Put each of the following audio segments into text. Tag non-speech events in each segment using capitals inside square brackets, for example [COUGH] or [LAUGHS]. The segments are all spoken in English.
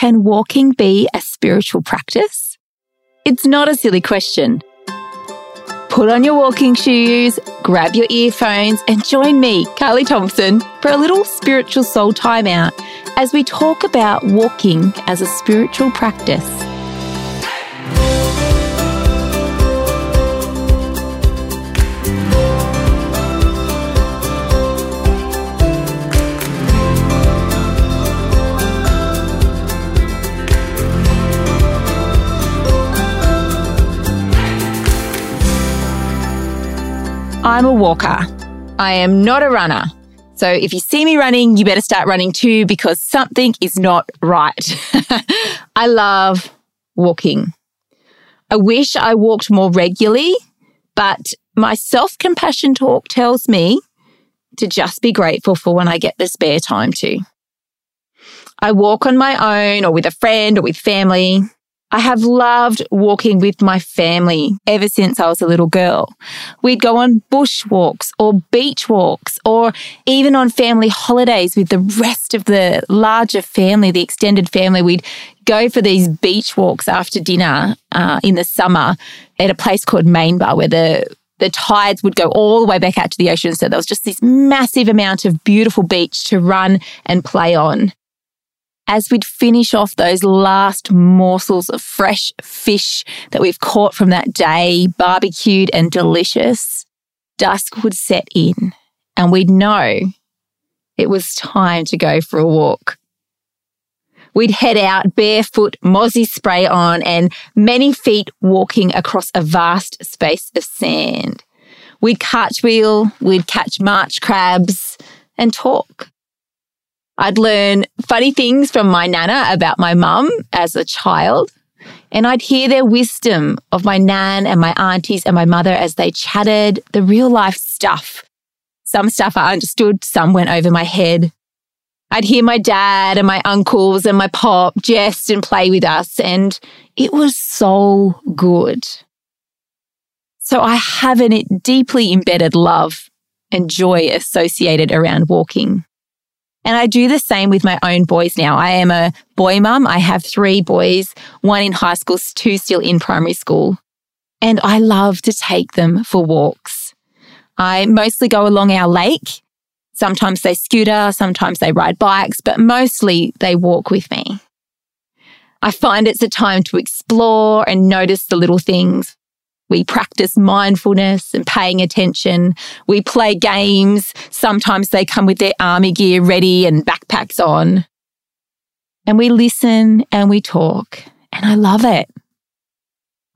Can walking be a spiritual practice? It's not a silly question. Put on your walking shoes, grab your earphones, and join me, Carly Thomson, for a little spiritual soul timeout as we talk about walking as a spiritual practice. I'm a walker. I am not a runner. So if you see me running, you better start running too because something is not right. [LAUGHS] I love walking. I wish I walked more regularly, but my self compassion talk tells me to just be grateful for when I get the spare time to. I walk on my own or with a friend or with family. I have loved walking with my family ever since I was a little girl. We'd go on bush walks or beach walks or even on family holidays with the rest of the larger family, the extended family. We'd go for these beach walks after dinner uh, in the summer at a place called Bar, where the the tides would go all the way back out to the ocean. So there was just this massive amount of beautiful beach to run and play on as we'd finish off those last morsels of fresh fish that we've caught from that day, barbecued and delicious, dusk would set in and we'd know it was time to go for a walk. We'd head out barefoot, mozzie spray on, and many feet walking across a vast space of sand. We'd cartwheel, we'd catch march crabs and talk. I'd learn funny things from my nana about my mum as a child. And I'd hear their wisdom of my nan and my aunties and my mother as they chatted the real life stuff. Some stuff I understood, some went over my head. I'd hear my dad and my uncles and my pop jest and play with us, and it was so good. So I have a deeply embedded love and joy associated around walking. And I do the same with my own boys now. I am a boy mum. I have three boys, one in high school, two still in primary school. And I love to take them for walks. I mostly go along our lake. Sometimes they scooter, sometimes they ride bikes, but mostly they walk with me. I find it's a time to explore and notice the little things we practice mindfulness and paying attention. We play games. Sometimes they come with their army gear ready and backpacks on. And we listen and we talk. And I love it.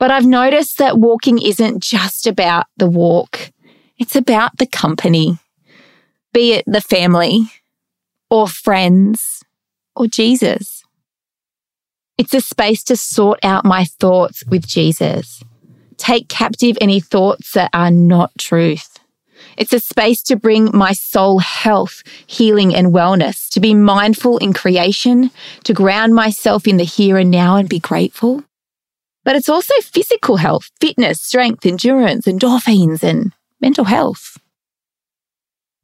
But I've noticed that walking isn't just about the walk, it's about the company, be it the family or friends or Jesus. It's a space to sort out my thoughts with Jesus take captive any thoughts that are not truth. It's a space to bring my soul health, healing, and wellness, to be mindful in creation, to ground myself in the here and now and be grateful. But it's also physical health, fitness, strength, endurance, endorphins, and mental health.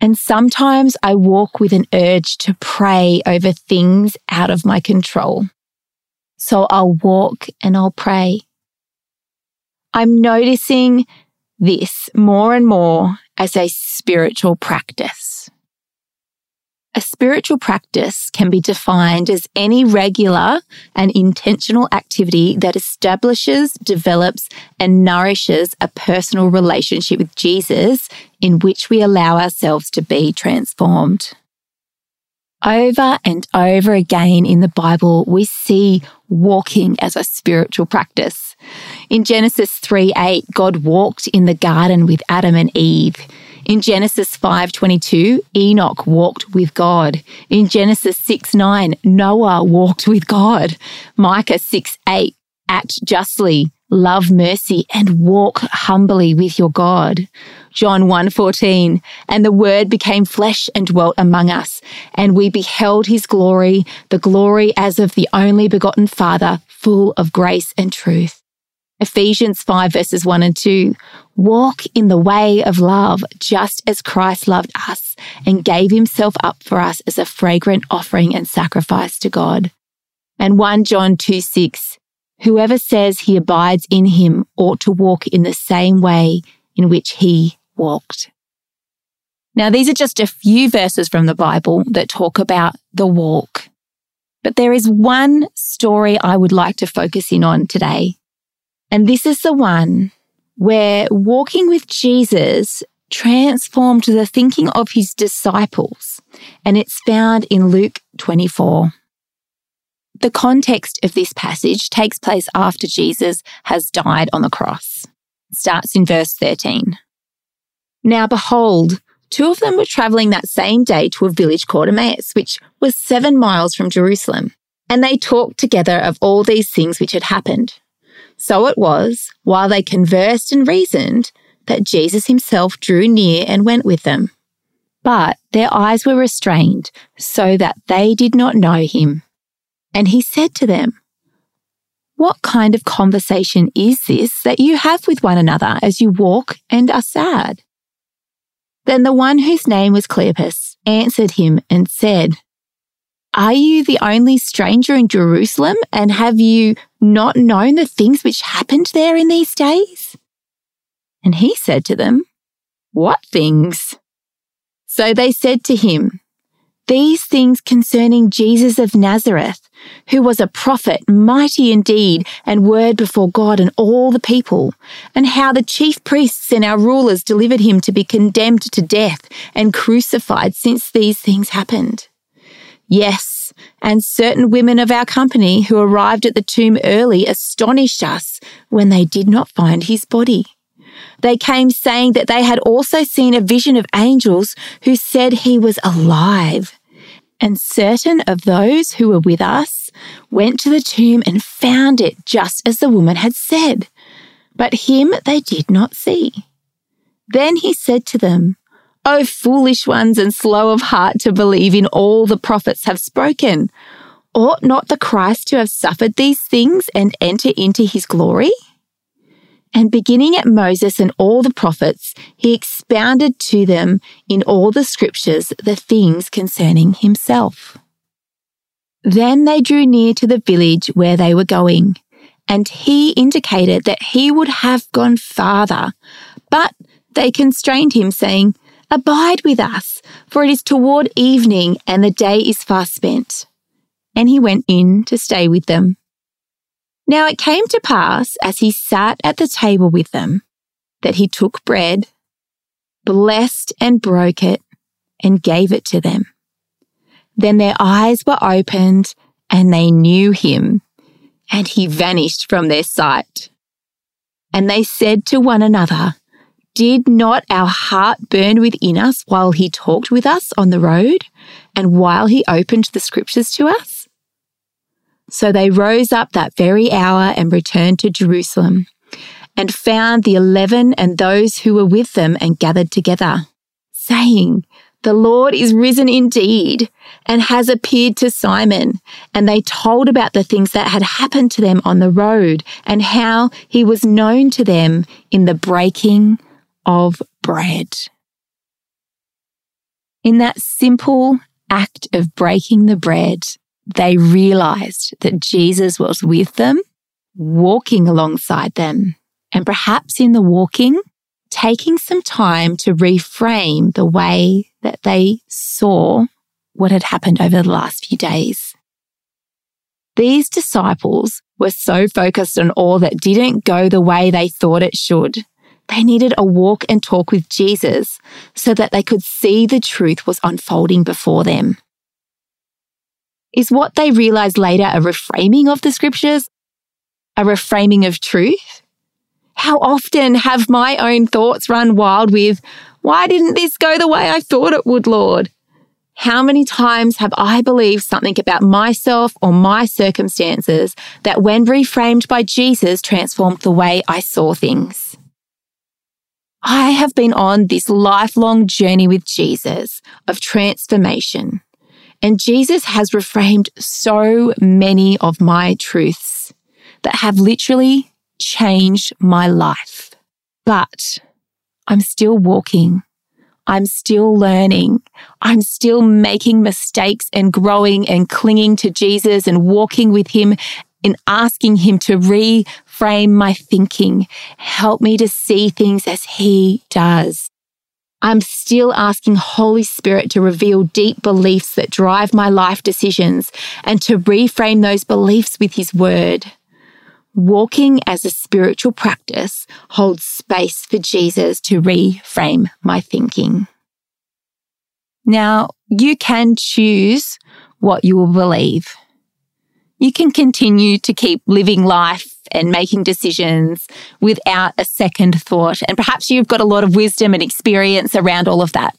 And sometimes I walk with an urge to pray over things out of my control. So I'll walk and I'll pray. I'm noticing this more and more as a spiritual practice. A spiritual practice can be defined as any regular and intentional activity that establishes, develops, and nourishes a personal relationship with Jesus in which we allow ourselves to be transformed. Over and over again in the Bible, we see walking as a spiritual practice. In Genesis 3 8, God walked in the garden with Adam and Eve. In Genesis 5:22, Enoch walked with God. In Genesis 6:9, Noah walked with God. Micah 6:8, act justly, love mercy and walk humbly with your God. John 1:14 and the word became flesh and dwelt among us and we beheld his glory the glory as of the only begotten father full of grace and truth. Ephesians 5 verses 1 and 2 walk in the way of love just as Christ loved us and gave himself up for us as a fragrant offering and sacrifice to God. And 1 John 2 6, whoever says he abides in him ought to walk in the same way in which he walked. Now, these are just a few verses from the Bible that talk about the walk. But there is one story I would like to focus in on today. And this is the one where walking with Jesus transformed the thinking of his disciples. And it's found in Luke 24. The context of this passage takes place after Jesus has died on the cross. It starts in verse 13. Now behold, two of them were traveling that same day to a village called Emmaus, which was seven miles from Jerusalem. And they talked together of all these things which had happened. So it was, while they conversed and reasoned, that Jesus himself drew near and went with them. But their eyes were restrained, so that they did not know him. And he said to them, What kind of conversation is this that you have with one another as you walk and are sad? Then the one whose name was Cleopas answered him and said, Are you the only stranger in Jerusalem, and have you not known the things which happened there in these days? And he said to them, What things? So they said to him, These things concerning Jesus of Nazareth, who was a prophet, mighty in deed and word before God and all the people, and how the chief priests and our rulers delivered him to be condemned to death and crucified since these things happened. Yes, and certain women of our company who arrived at the tomb early astonished us when they did not find his body. They came saying that they had also seen a vision of angels who said he was alive. And certain of those who were with us went to the tomb and found it just as the woman had said. But him they did not see. Then he said to them, O foolish ones and slow of heart to believe in all the prophets have spoken. Ought not the Christ to have suffered these things and enter into his glory? And beginning at Moses and all the prophets, he expounded to them in all the scriptures the things concerning himself. Then they drew near to the village where they were going, and he indicated that he would have gone farther, but they constrained him, saying, Abide with us, for it is toward evening, and the day is far spent. And he went in to stay with them. Now it came to pass, as he sat at the table with them, that he took bread, blessed and broke it, and gave it to them. Then their eyes were opened, and they knew him, and he vanished from their sight. And they said to one another, Did not our heart burn within us while he talked with us on the road, and while he opened the scriptures to us? So they rose up that very hour and returned to Jerusalem, and found the eleven and those who were with them and gathered together, saying, The Lord is risen indeed and has appeared to Simon. And they told about the things that had happened to them on the road and how he was known to them in the breaking of bread. In that simple act of breaking the bread, they realized that Jesus was with them, walking alongside them, and perhaps in the walking, taking some time to reframe the way that they saw what had happened over the last few days. These disciples were so focused on all that didn't go the way they thought it should. They needed a walk and talk with Jesus so that they could see the truth was unfolding before them. Is what they realized later a reframing of the scriptures? A reframing of truth? How often have my own thoughts run wild with, why didn't this go the way I thought it would, Lord? How many times have I believed something about myself or my circumstances that, when reframed by Jesus, transformed the way I saw things? I have been on this lifelong journey with Jesus of transformation. And Jesus has reframed so many of my truths that have literally changed my life. But I'm still walking. I'm still learning. I'm still making mistakes and growing and clinging to Jesus and walking with him and asking him to reframe my thinking. Help me to see things as he does. I'm still asking Holy Spirit to reveal deep beliefs that drive my life decisions and to reframe those beliefs with His Word. Walking as a spiritual practice holds space for Jesus to reframe my thinking. Now, you can choose what you will believe. You can continue to keep living life and making decisions without a second thought. And perhaps you've got a lot of wisdom and experience around all of that.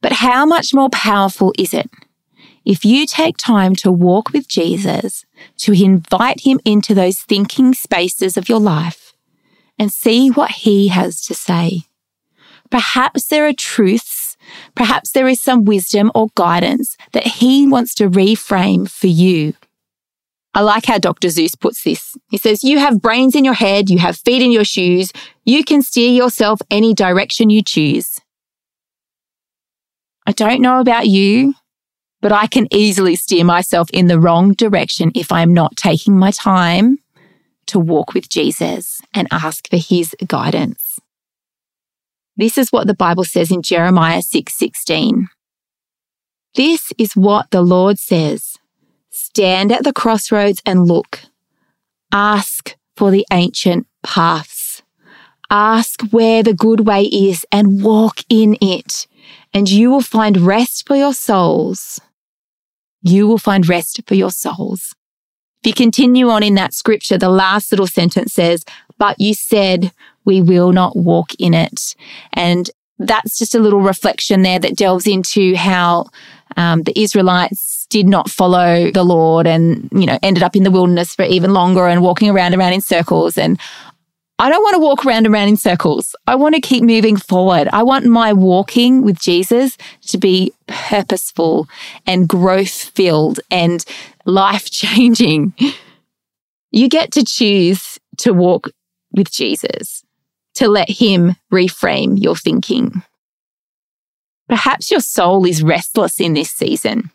But how much more powerful is it if you take time to walk with Jesus, to invite him into those thinking spaces of your life and see what he has to say? Perhaps there are truths, perhaps there is some wisdom or guidance that he wants to reframe for you I like how Dr. Seuss puts this. He says, You have brains in your head, you have feet in your shoes, you can steer yourself any direction you choose. I don't know about you, but I can easily steer myself in the wrong direction if I'm not taking my time to walk with Jesus and ask for his guidance. This is what the Bible says in Jeremiah 6:16. this is what the Lord says. Stand at the crossroads and look. Ask for the ancient paths. Ask where the good way is and walk in it, and you will find rest for your souls. You will find rest for your souls. If you continue on in that scripture, the last little sentence says, But you said, we will not walk in it. And that's just a little reflection there that delves into how um, the Israelites did not follow the Lord and, you know, ended up in the wilderness for even longer and walking around around in circles. And I don't want to walk around around in circles. I want to keep moving forward. I want my walking with Jesus to be purposeful and growth filled and life changing. You get to choose to walk with Jesus, to let him reframe your thinking. Perhaps your soul is restless in this season.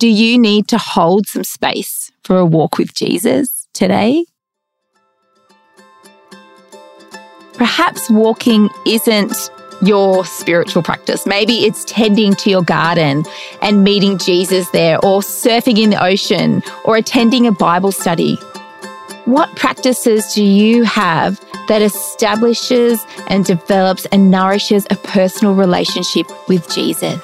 Do you need to hold some space for a walk with Jesus today? Perhaps walking isn't your spiritual practice. Maybe it's tending to your garden and meeting Jesus there, or surfing in the ocean, or attending a Bible study. What practices do you have that establishes and develops and nourishes a personal relationship with Jesus.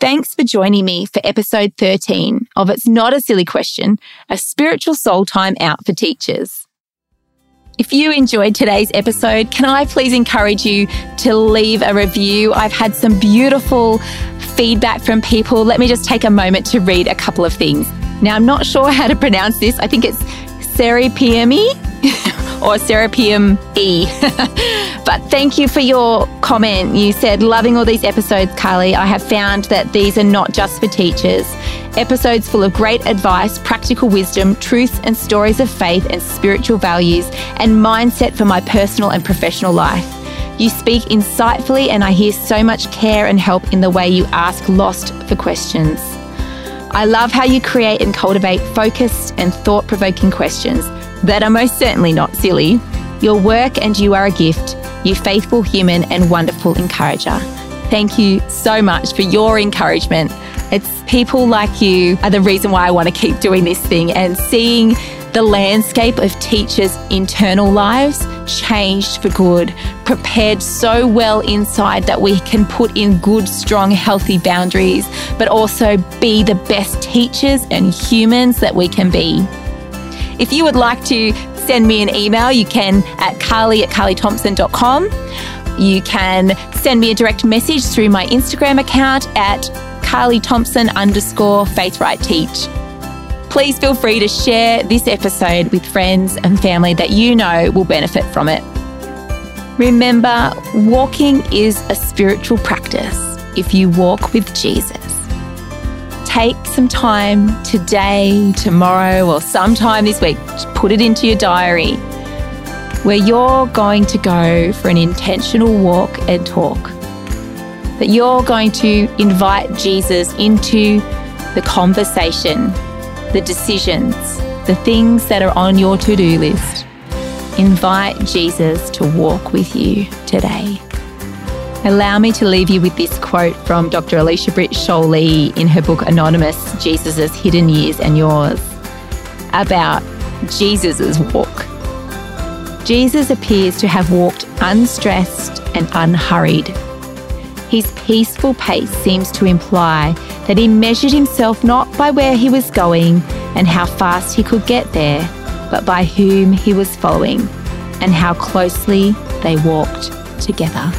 Thanks for joining me for episode 13 of It's Not a Silly Question, a spiritual soul time out for teachers. If you enjoyed today's episode, can I please encourage you to leave a review? I've had some beautiful feedback from people. Let me just take a moment to read a couple of things. Now, I'm not sure how to pronounce this. I think it's Serapiumi [LAUGHS] or Serapium E. [LAUGHS] but thank you for your comment. You said, loving all these episodes, Carly. I have found that these are not just for teachers. Episodes full of great advice, practical wisdom, truths and stories of faith and spiritual values, and mindset for my personal and professional life. You speak insightfully, and I hear so much care and help in the way you ask lost for questions. I love how you create and cultivate focused and thought provoking questions that are most certainly not silly. Your work and you are a gift, you faithful human and wonderful encourager. Thank you so much for your encouragement. It's people like you are the reason why I want to keep doing this thing and seeing the landscape of teachers' internal lives changed for good, prepared so well inside that we can put in good, strong, healthy boundaries, but also be the best teachers and humans that we can be. If you would like to send me an email, you can at carly at carlythomson.com. You can send me a direct message through my Instagram account at carlythomson underscore Faith Teach. Please feel free to share this episode with friends and family that you know will benefit from it. Remember, walking is a spiritual practice if you walk with Jesus. Take some time today, tomorrow, or sometime this week, put it into your diary where you're going to go for an intentional walk and talk. That you're going to invite Jesus into the conversation, the decisions, the things that are on your to do list. Invite Jesus to walk with you today. Allow me to leave you with this quote from Dr. Alicia Britt Chole in her book Anonymous Jesus' Hidden Years and Yours about Jesus' walk. Jesus appears to have walked unstressed and unhurried. His peaceful pace seems to imply that he measured himself not by where he was going and how fast he could get there, but by whom he was following and how closely they walked together.